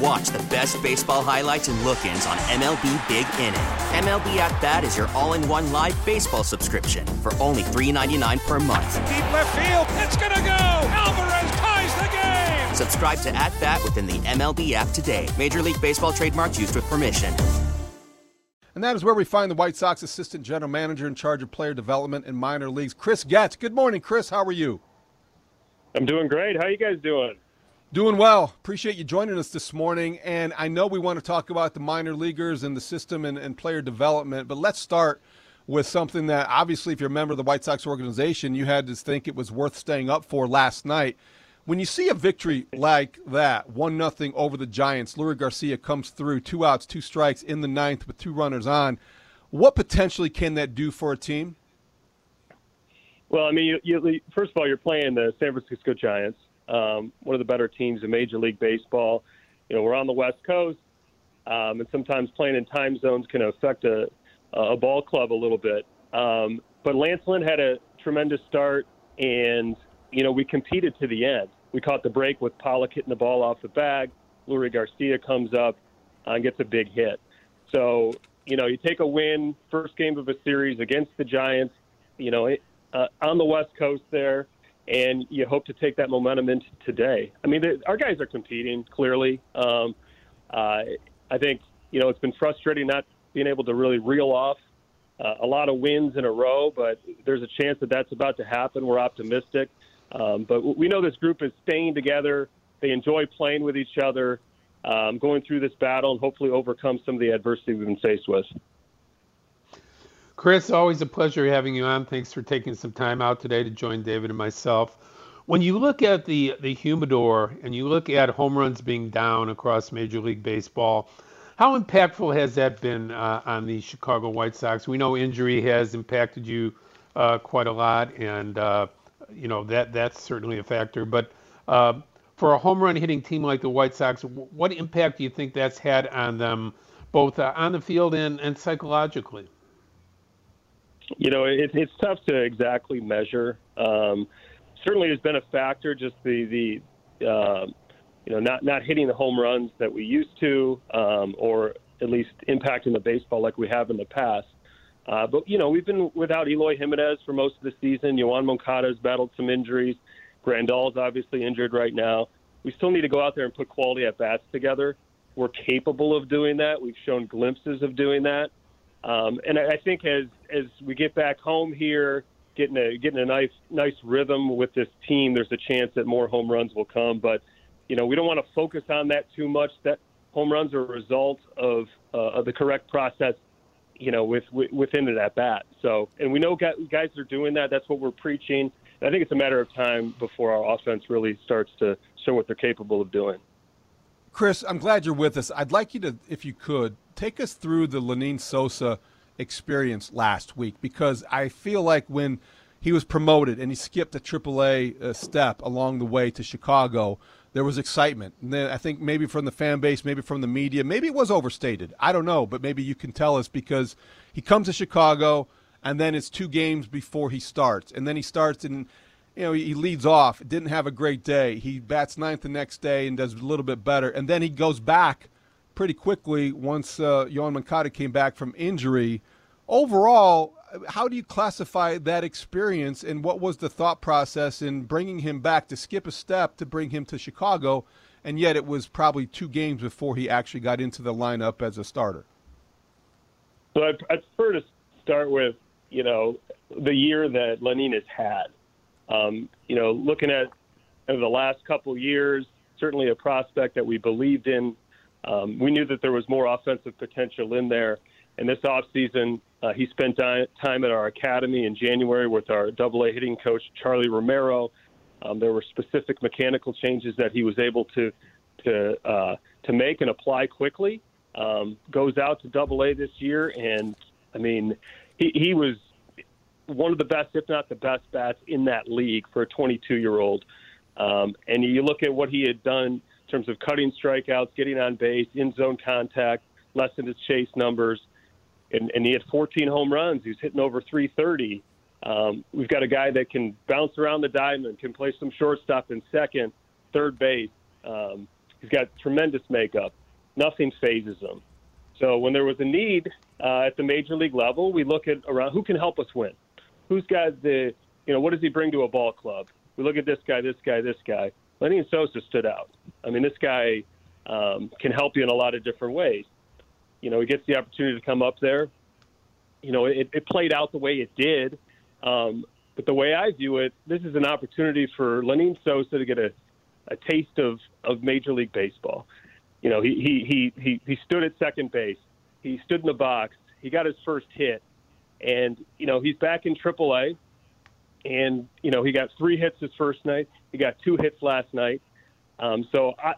And watch the best baseball highlights and look-ins on MLB Big Inning. MLB At Bat is your all-in-one live baseball subscription for only $3.99 per month. Deep left field, it's gonna go. Alvarez ties the game. Subscribe to At Bat within the MLB app today. Major League Baseball trademarks used with permission. And that is where we find the White Sox assistant general manager in charge of player development in minor leagues, Chris Getz. Good morning, Chris. How are you? I'm doing great. How you guys doing? Doing well. Appreciate you joining us this morning. And I know we want to talk about the minor leaguers and the system and, and player development, but let's start with something that obviously, if you're a member of the White Sox organization, you had to think it was worth staying up for last night. When you see a victory like that, one nothing over the Giants, Leury Garcia comes through, two outs, two strikes in the ninth with two runners on. What potentially can that do for a team? Well, I mean, you, you, first of all, you're playing the San Francisco Giants, um, one of the better teams in Major League Baseball. You know, we're on the West Coast, um, and sometimes playing in time zones can affect a, a ball club a little bit. Um, but Lance Lynn had a tremendous start, and you know, we competed to the end. We caught the break with Pollock hitting the ball off the bag. Leury Garcia comes up and gets a big hit. So, you know, you take a win, first game of a series against the Giants, you know, uh, on the West Coast there, and you hope to take that momentum into today. I mean, the, our guys are competing clearly. Um, uh, I think, you know, it's been frustrating not being able to really reel off uh, a lot of wins in a row, but there's a chance that that's about to happen. We're optimistic. Um, but we know this group is staying together. They enjoy playing with each other, um, going through this battle, and hopefully overcome some of the adversity we've been faced with. Chris, always a pleasure having you on. Thanks for taking some time out today to join David and myself. When you look at the the humidor and you look at home runs being down across Major League Baseball, how impactful has that been uh, on the Chicago White Sox? We know injury has impacted you uh, quite a lot, and uh, you know that that's certainly a factor. But uh, for a home run hitting team like the White Sox, what impact do you think that's had on them, both uh, on the field and, and psychologically? You know, it, it's tough to exactly measure. Um, certainly, has been a factor. Just the the uh, you know not not hitting the home runs that we used to, um, or at least impacting the baseball like we have in the past. Uh, but, you know, we've been without Eloy Jimenez for most of the season. Yoan Moncada has battled some injuries. Grandal's obviously injured right now. We still need to go out there and put quality at bats together. We're capable of doing that. We've shown glimpses of doing that. Um, and I think as as we get back home here, getting a getting a nice nice rhythm with this team, there's a chance that more home runs will come. But you know, we don't want to focus on that too much. That home runs are a result of, uh, of the correct process you know, with, with within it at bat. So, and we know guys are doing that. That's what we're preaching. And I think it's a matter of time before our offense really starts to show what they're capable of doing. Chris, I'm glad you're with us. I'd like you to, if you could, take us through the Lenyn Sosa experience last week because I feel like when he was promoted and he skipped a AAA uh, step along the way to Chicago, there was excitement. And then I think maybe from the fan base, maybe from the media, maybe it was overstated. I don't know, but maybe you can tell us because he comes to Chicago and then it's two games before he starts. And then he starts and you know, he leads off, didn't have a great day. He bats ninth the next day and does a little bit better. And then he goes back pretty quickly once uh, Yoan Moncada came back from injury. Overall, how do you classify that experience and what was the thought process in bringing him back to skip a step to bring him to Chicago? And yet it was probably two games before he actually got into the lineup as a starter. So I, prefer to start with you know the year that Lenyn has had. Um, you know looking at the last couple years certainly a prospect that we believed in um, we knew that there was more offensive potential in there And this offseason, uh, he spent time at our academy in January with our double A hitting coach, Charlie Romero. Um, there were specific mechanical changes that he was able to to uh, to make and apply quickly. Um, goes out to Double A this year, and I mean, he, he was one of the best, if not the best, bats in that league for a 22 year old. Um, and you look at what he had done in terms of cutting strikeouts, getting on base, in zone contact, lessened his chase numbers, and, and he had 14 home runs. He was hitting over 330. Um, we've got a guy that can bounce around the diamond, can play some shortstop and second, third base. Um, he's got tremendous makeup. Nothing phases him. So when there was a need uh, at the major league level, we look at around who can help us win. Who's got the, you know, what does he bring to a ball club? We look at this guy, this guy, this guy. Lenyn Sosa stood out. I mean, this guy um, can help you in a lot of different ways. You know, he gets the opportunity to come up there. You know, it, it played out the way it did. Um, but the way I view it, this is an opportunity for Lenyn Sosa to get a, a taste of, of Major League Baseball. You know, he, he, he, he, he stood at second base. He stood in the box. He got his first hit. And, you know, he's back in AAA. And, you know, he got three hits his first night. He got two hits last night. Um, so I,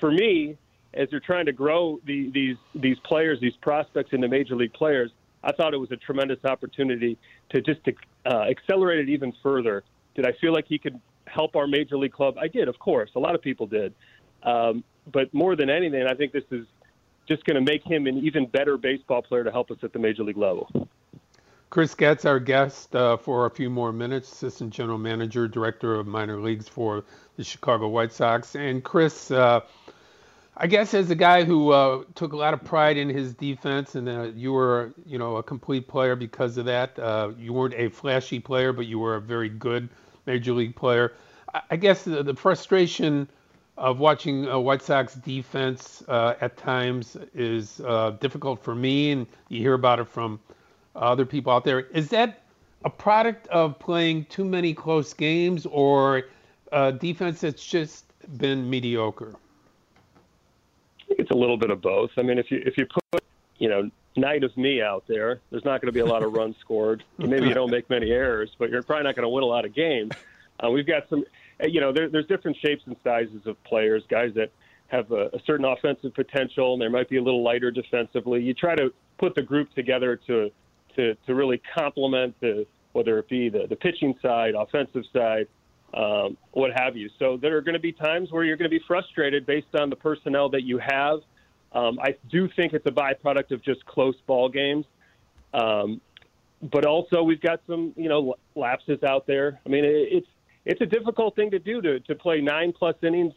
for me, as you're trying to grow the, these these players, these prospects into major league players, I thought it was a tremendous opportunity to just to, uh, accelerate it even further. Did I feel like he could help our major league club? I did, of course. A lot of people did. Um, but more than anything, I think this is just going to make him an even better baseball player to help us at the major league level. Chris Getz, our guest uh, for a few more minutes, assistant general manager, director of minor leagues for the Chicago White Sox. And Chris, uh, I guess as a guy who uh, took a lot of pride in his defense, and you were, you know, a complete player because of that. Uh, you weren't a flashy player, but you were a very good major league player. I, I guess the, the, frustration of watching a White Sox defense uh, at times is uh, difficult for me, and you hear about it from other people out there. Is that a product of playing too many close games, or a defense that's just been mediocre? it's a little bit of both. I mean, if you if you put you know night of me out there, there's not going to be a lot of runs scored. Maybe you don't make many errors, but you're probably not going to win a lot of games. Uh, we've got some, uh, you know, there, there's different shapes and sizes of players. Guys that have a, a certain offensive potential, and they might be a little lighter defensively. You try to put the group together to to to really complement the whether it be the the pitching side, offensive side, um, what have you. So there are going to be times where you're going to be frustrated based on the personnel that you have. Um, I do think it's a byproduct of just close ball games. Um, but also we've got some, you know, lapses out there. I mean, it's it's a difficult thing to do to to play nine plus innings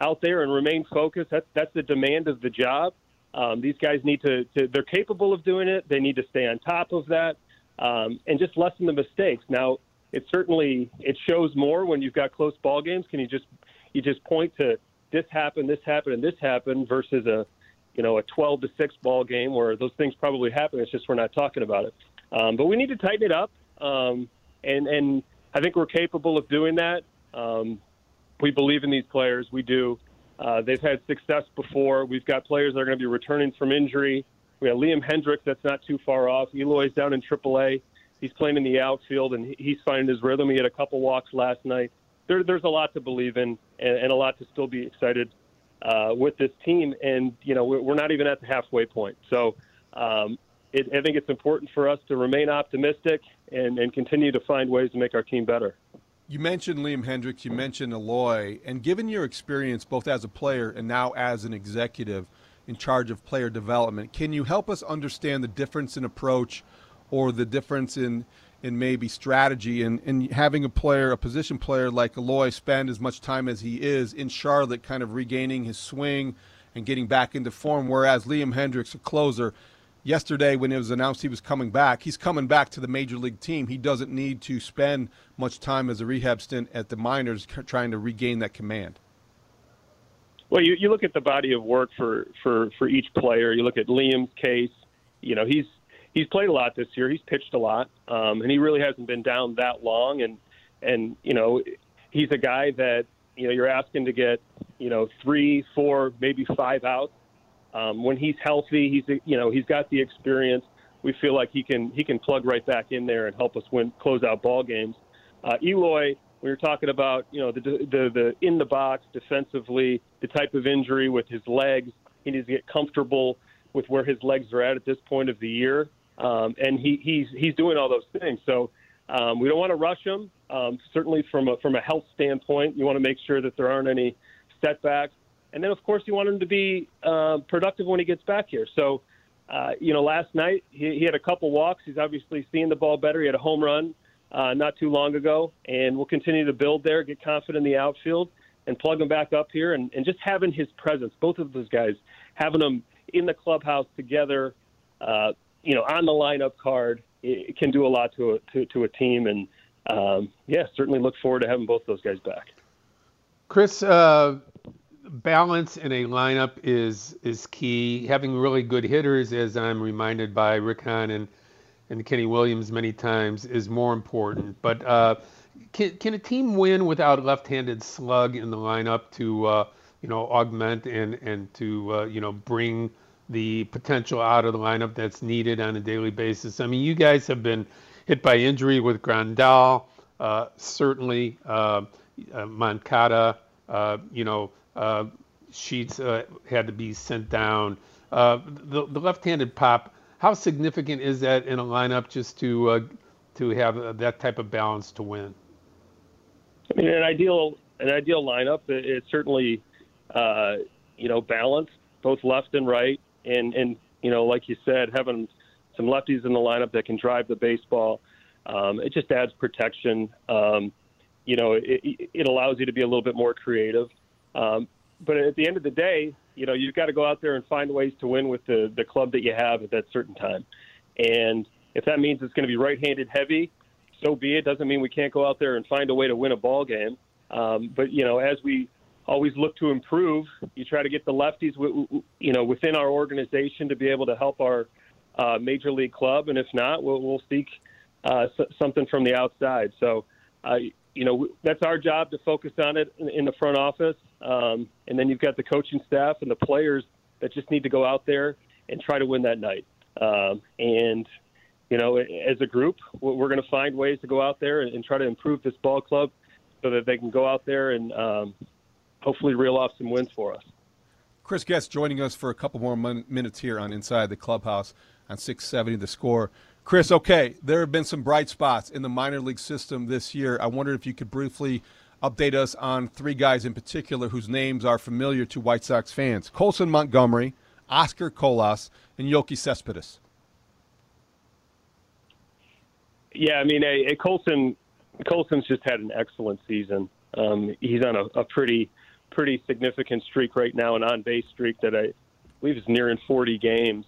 out there and remain focused. That's that's the demand of the job. Um, these guys need to, to, they're capable of doing it. They need to stay on top of that um, and just lessen the mistakes. Now, it certainly it shows more when you've got close ball games. Can you just you just point to this happened, this happened, and this happened versus a you know a 12 to six ball game where those things probably happen. It's just we're not talking about it. Um, but we need to tighten it up, um, and and I think we're capable of doing that. Um, we believe in these players. We do. Uh, they've had success before. We've got players that are going to be returning from injury. We have Liam Hendriks, that's not too far off. Eloy's down in AAA he's playing in the outfield and he's finding his rhythm. He had a couple walks last night. There, there's a lot to believe in and, and a lot to still be excited uh, with this team. And you know, we're not even at the halfway point. So um, it, I think it's important for us to remain optimistic and, and continue to find ways to make our team better. You mentioned Liam Hendriks, you mentioned Eloy, and given your experience both as a player and now as an executive in charge of player development, can you help us understand the difference in approach or the difference in in maybe strategy and, and having a player, a position player like Eloy spend as much time as he is in Charlotte, kind of regaining his swing and getting back into form. Whereas Liam Hendriks, a closer, yesterday when it was announced he was coming back, he's coming back to the major league team. He doesn't need to spend much time as a rehab stint at the minors trying to regain that command. Well, you, you look at the body of work for, for, for each player. You look at Liam's case. You know, he's he's played a lot this year. He's pitched a lot, um, and he really hasn't been down that long. And and you know, he's a guy that you know you're asking to get you know three, four, maybe five outs. Um, when he's healthy, he's you know he's got the experience. we feel like he can he can plug right back in there and help us win close out ball games. Uh, Eloy, we were talking about you know the the the in the box defensively, the type of injury with his legs. He needs to get comfortable with where his legs are at at this point of the year, um, and he he's he's doing all those things. So um, we don't want to rush him. Um, certainly from a from a health standpoint, you want to make sure that there aren't any setbacks, and then of course you want him to be uh, productive when he gets back here. So. Uh, you know, last night he, he had a couple walks. He's obviously seeing the ball better. He had a home run uh, not too long ago, and we'll continue to build there, get confident in the outfield, and plug him back up here, and, and just having his presence, both of those guys, having them in the clubhouse together, uh, you know, on the lineup card, it, can do a lot to a, to, to a team, and um, yeah, certainly look forward to having both those guys back. Chris, uh, balance in a lineup is is key. Having really good hitters, as I'm reminded by Rick Hahn and and Kenny Williams many times, is more important. But uh, can can a team win without a left-handed slug in the lineup to uh, you know augment and and to uh, you know bring the potential out of the lineup that's needed on a daily basis? I mean, you guys have been hit by injury with Grandal, uh, certainly uh, uh, Moncada, you know uh, Sheets uh, had to be sent down. Uh, the, the left-handed pop, how significant is that in a lineup just to uh, to have that type of balance to win? I mean, an ideal an ideal lineup. It's certainly uh, you know balanced, both left and right, and and you know like you said, having some lefties in the lineup that can drive the baseball. Um, it just adds protection. Um, you know, it, it allows you to be a little bit more creative. Um, but at the end of the day, you know, you've got to go out there and find ways to win with the, the club that you have at that certain time. And if that means it's going to be right-handed heavy, so be it. Doesn't mean we can't go out there and find a way to win a ball game. Um, but you know, as we always look to improve, you try to get the lefties, you know, within our organization to be able to help our uh, major league club, and if not, we'll, we'll seek uh, something from the outside. So, uh, you know, that's our job to focus on it in, the front office. Um, and then you've got the coaching staff and the players that just need to go out there and try to win that night. Um, and, you know, as a group, we're going to find ways to go out there and, and, try to improve this ball club so that they can go out there and um, hopefully reel off some wins for us. Chris Getz joining us for a couple more minutes here on Inside the Clubhouse on 670 The Score. Chris, okay, there have been some bright spots in the minor league system this year. I wonder if you could briefly update us on three guys in particular whose names are familiar to White Sox fans Colson Montgomery, Oscar Colas, and Yoelqui Cespedes. Yeah, I mean, a, a Colson Colson's just had an excellent season. Um, he's on a, a pretty pretty significant streak right now, an on base streak that I believe is nearing 40 games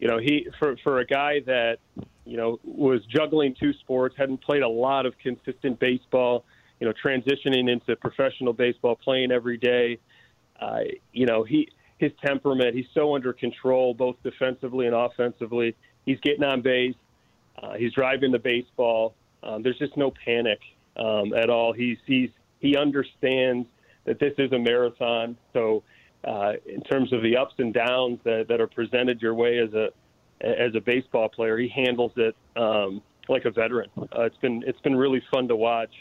you know, he for for a guy that you know was juggling two sports, hadn't played a lot of consistent baseball, you know, transitioning into professional baseball, playing every day. Uh, you know, he his temperament, he's so under control both defensively and offensively. He's getting on base, uh, he's driving the baseball. Um, there's just no panic um, at all. He's he's he understands that this is a marathon, so uh, in terms of the ups and downs that, that are presented your way as a as a baseball player. He handles it um, like a veteran. Uh, it's been it's been really fun to watch.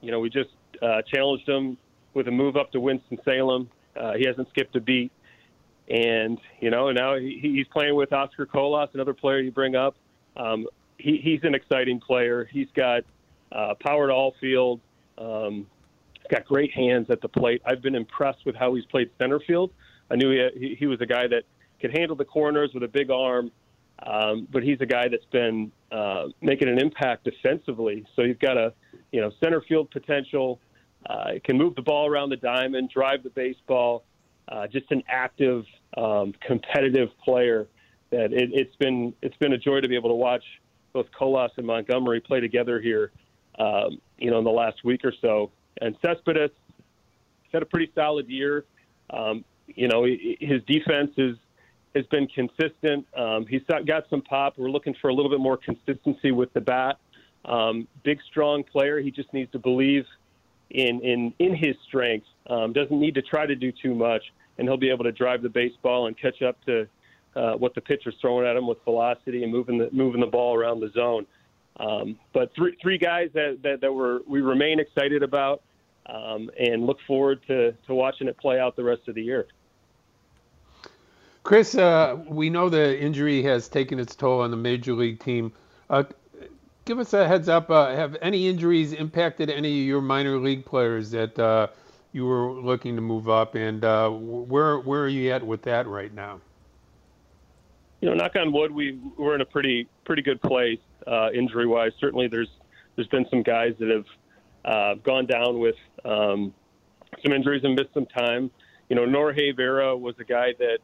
You know, we just uh, challenged him with a move up to Winston Salem. Uh, he hasn't skipped a beat, and you know now he, he's playing with Oscar Colas, another player you bring up. Um, he, he's an exciting player. He's got uh, power to all field. Um, got great hands at the plate. I've been impressed with how he's played center field. I knew he, he was a guy that could handle the corners with a big arm, um, but he's a guy that's been uh, making an impact defensively. So you've got a you know center field potential. Uh, can move the ball around the diamond, drive the baseball. Uh, just an active, um, competitive player. That it, it's been it's been a joy to be able to watch both Colas and Montgomery play together here. Um, you know, in the last week or so, and Cespedes had a pretty solid year. Um, you know, his defense is has been consistent. Um, he's got some pop. We're looking for a little bit more consistency with the bat. Um, big, strong player. He just needs to believe in in in his strengths. Um, doesn't need to try to do too much, and he'll be able to drive the baseball and catch up to uh, what the pitcher's throwing at him with velocity and moving the moving the ball around the zone. Um, but three three guys that, that that were we remain excited about um, and look forward to to watching it play out the rest of the year. Chris, uh, we know the injury has taken its toll on the major league team. Uh, give us a heads up. Uh, have any injuries impacted any of your minor league players that uh, you were looking to move up, and uh, where where are you at with that right now? You know, knock on wood, we we're in a pretty pretty good place uh, injury wise. Certainly, there's there's been some guys that have uh, gone down with um, some injuries and missed some time. You know, Norge Vera was a guy that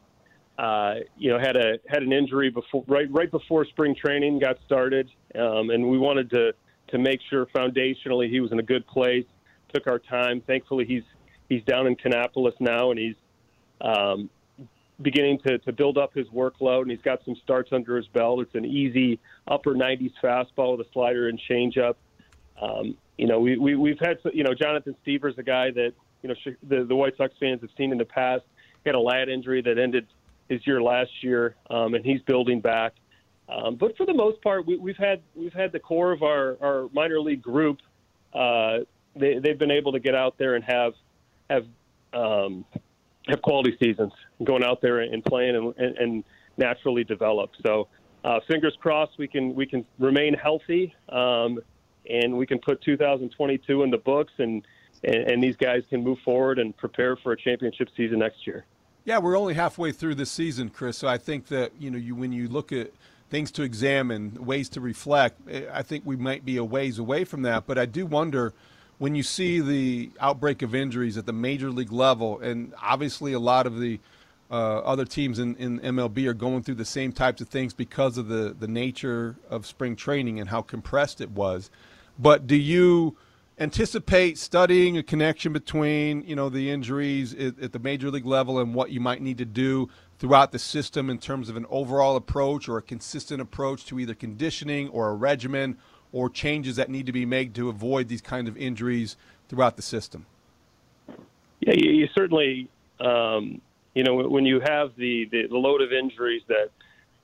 uh, you know had a had an injury before right right before spring training got started, um, and we wanted to to make sure foundationally he was in a good place. Took our time. Thankfully, he's he's down in Kannapolis now, and he's um, beginning to, to build up his workload, and he's got some starts under his belt. It's an easy upper 90s fastball with a slider and changeup. Um, you know, we, we, we've had, you know, Jonathan Stiever's a guy that, you know, the, the White Sox fans have seen in the past. He had a lat injury that ended his year last year, um, and he's building back. Um, but for the most part, we, we've had we've had the core of our, our minor league group. Uh, they, they've been able to get out there and have have um, have quality seasons, going out there and playing and, and, and naturally develop. So, uh, fingers crossed, we can we can remain healthy, um, and we can put 2022 in the books, and, and and these guys can move forward and prepare for a championship season next year. Yeah, we're only halfway through this season, Chris. So I think that you know, you when you look at things to examine, ways to reflect, eh, I think we might be a ways away from that. But I do wonder when you see the outbreak of injuries at the major league level, and obviously a lot of the uh, other teams in, in MLB are going through the same types of things because of the, the nature of spring training and how compressed it was. But do you anticipate studying a connection between you know the injuries at, at the major league level and what you might need to do throughout the system in terms of an overall approach or a consistent approach to either conditioning or a regimen or changes that need to be made to avoid these kind of injuries throughout the system? Yeah, you, you certainly, um, you know, when you have the, the, the load of injuries that,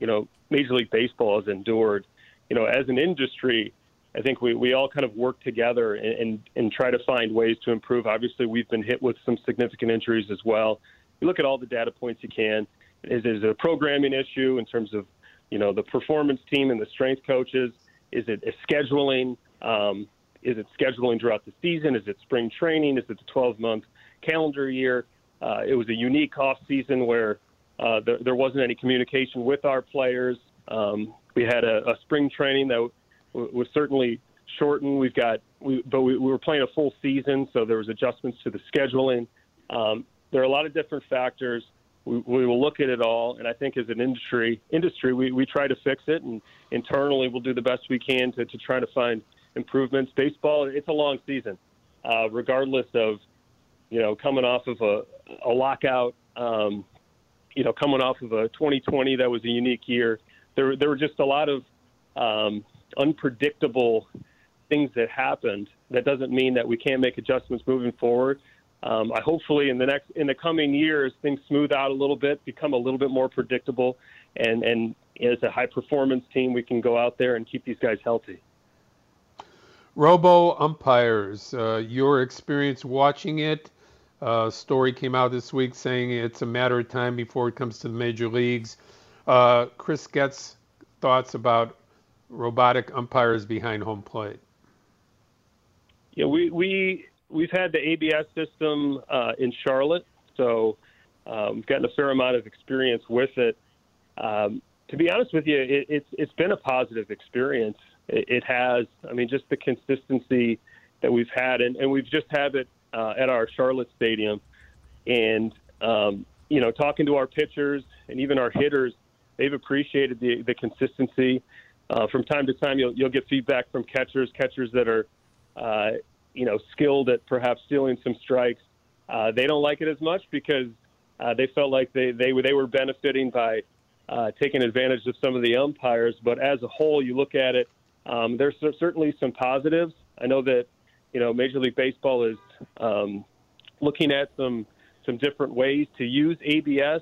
you know, Major League Baseball has endured, you know, as an industry, I think we, we all kind of work together and, and, and try to find ways to improve. Obviously, we've been hit with some significant injuries as well. You look at all the data points you can. Is, is it a programming issue in terms of, you know, the performance team and the strength coaches? Is it scheduling? Um, is it scheduling throughout the season? Is it spring training? Is it the 12 month calendar year? Uh, it was a unique off season where uh, there, there, wasn't any communication with our players. Um, we had a, a, spring training that w- was certainly shortened. We've got, we, but we, we, were playing a full season, so there was adjustments to the scheduling. Um, there are a lot of different factors we, will look at it all, and I think as an industry, industry, we, we try to fix it, and internally we'll do the best we can to, to try to find improvements. Baseball, it's a long season, uh, regardless of you know coming off of a, a lockout, um, you know coming off of a 2020 that was a unique year. There there were just a lot of um, unpredictable things that happened. That doesn't mean that we can't make adjustments moving forward um, I hopefully in the next in the coming years things smooth out a little bit, become a little bit more predictable, and and as a high performance team, we can go out there and keep these guys healthy. Robo umpires, uh, your experience watching it. Uh, story came out this week saying it's a matter of time before it comes to the major leagues. Uh, Chris Getz thoughts about robotic umpires behind home plate. Yeah, we we we've had the ABS system uh, in Charlotte, so um, we've gotten a fair amount of experience with it. Um, to be honest with you, it, it's it's been a positive experience. It, it, has. I mean, just the consistency that we've had, and, and we've just had it uh, at our Charlotte stadium, and um, you know, talking to our pitchers and even our hitters, they've appreciated the the consistency. Uh, from time to time, you'll you'll get feedback from catchers, catchers that are uh, you know, skilled at perhaps stealing some strikes. Uh, they don't like it as much because uh, they felt like they, they, they were benefiting by uh, taking advantage of some of the umpires. But as a whole, you look at it, um, there's certainly some positives. I know that, you know, Major League Baseball is um, looking at some some different ways to use ABS.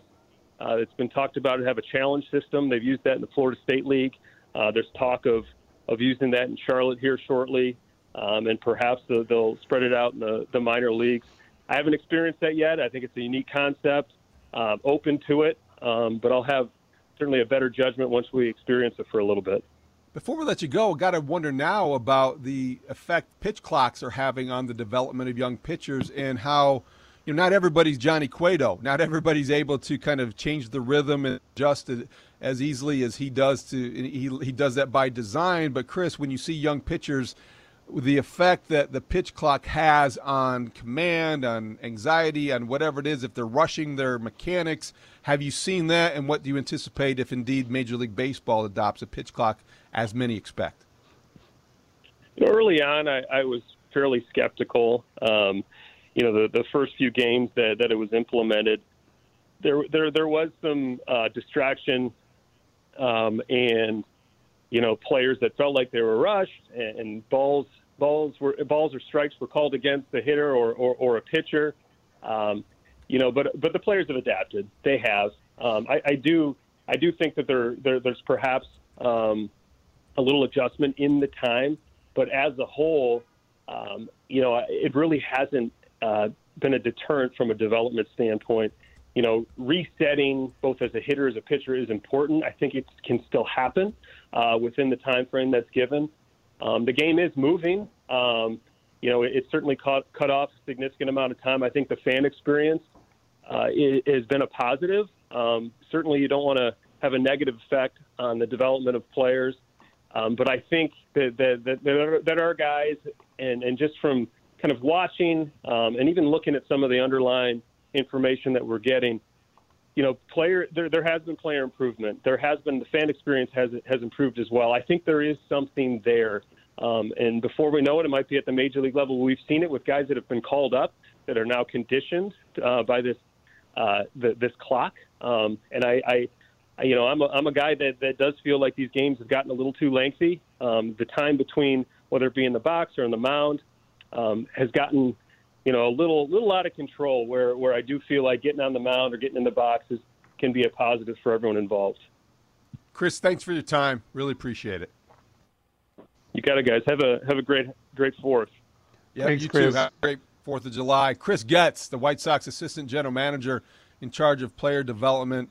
Uh, it's been talked about to have a challenge system. They've used that in the Florida State League. Uh, there's talk of, of using that in Charlotte here shortly, um, and perhaps they'll, they'll spread it out in the, the minor leagues. I haven't experienced that yet. I think it's a unique concept, um, open to it, um, but I'll have certainly a better judgment once we experience it for a little bit. Before we let you go, got to wonder now about the effect pitch clocks are having on the development of young pitchers and how – you know, not everybody's Johnny Cueto. Not everybody's able to kind of change the rhythm and adjust it as easily as he does to. He he does that by design. But Chris, when you see young pitchers, the effect that the pitch clock has on command, on anxiety, on whatever it is, if they're rushing their mechanics, have you seen that? And what do you anticipate if indeed Major League Baseball adopts a pitch clock as many expect? Early on, I, I was fairly skeptical. Um, you know the the first few games that that it was implemented, there there there was some uh, distraction, um, and you know players that felt like they were rushed and, and balls balls were balls or strikes were called against the hitter or or, or a pitcher. Um, you know, but but the players have adapted. They have. Um, I, I do I do think that there, there there's perhaps um, a little adjustment in the time, but as a whole, um, you know, it really hasn't uh, been a deterrent from a development standpoint. You know, resetting both as a hitter as a pitcher is important. I think it can still happen uh, within the time frame that's given. Um, the game is moving. Um, you know, it, it certainly cut, cut off a significant amount of time. I think the fan experience uh, has been a positive. Um, certainly, you don't want to have a negative effect on the development of players. Um, but I think that, that, that, that our guys, and, and just from kind of watching um, and even looking at some of the underlying information that we're getting, you know, player there there has been player improvement. There has been the fan experience has has improved as well. I think there is something there. Um, and before we know it, it might be at the major league level. We've seen it with guys that have been called up that are now conditioned uh, by this uh, the, this clock. Um, and I, I, you know, I'm a, I'm a guy that, that does feel like these games have gotten a little too lengthy. Um, the time between whether it be in the box or in the mound, um, has gotten you know a little little out of control. Where where I do feel like getting on the mound or getting in the boxes can be a positive for everyone involved. Chris, thanks for your time. Really appreciate it. You got it, guys. Have a have a great great Fourth. Yeah, thanks, you Chris. too. Have a great Fourth of July. Chris Getz, the White Sox assistant general manager in charge of player development.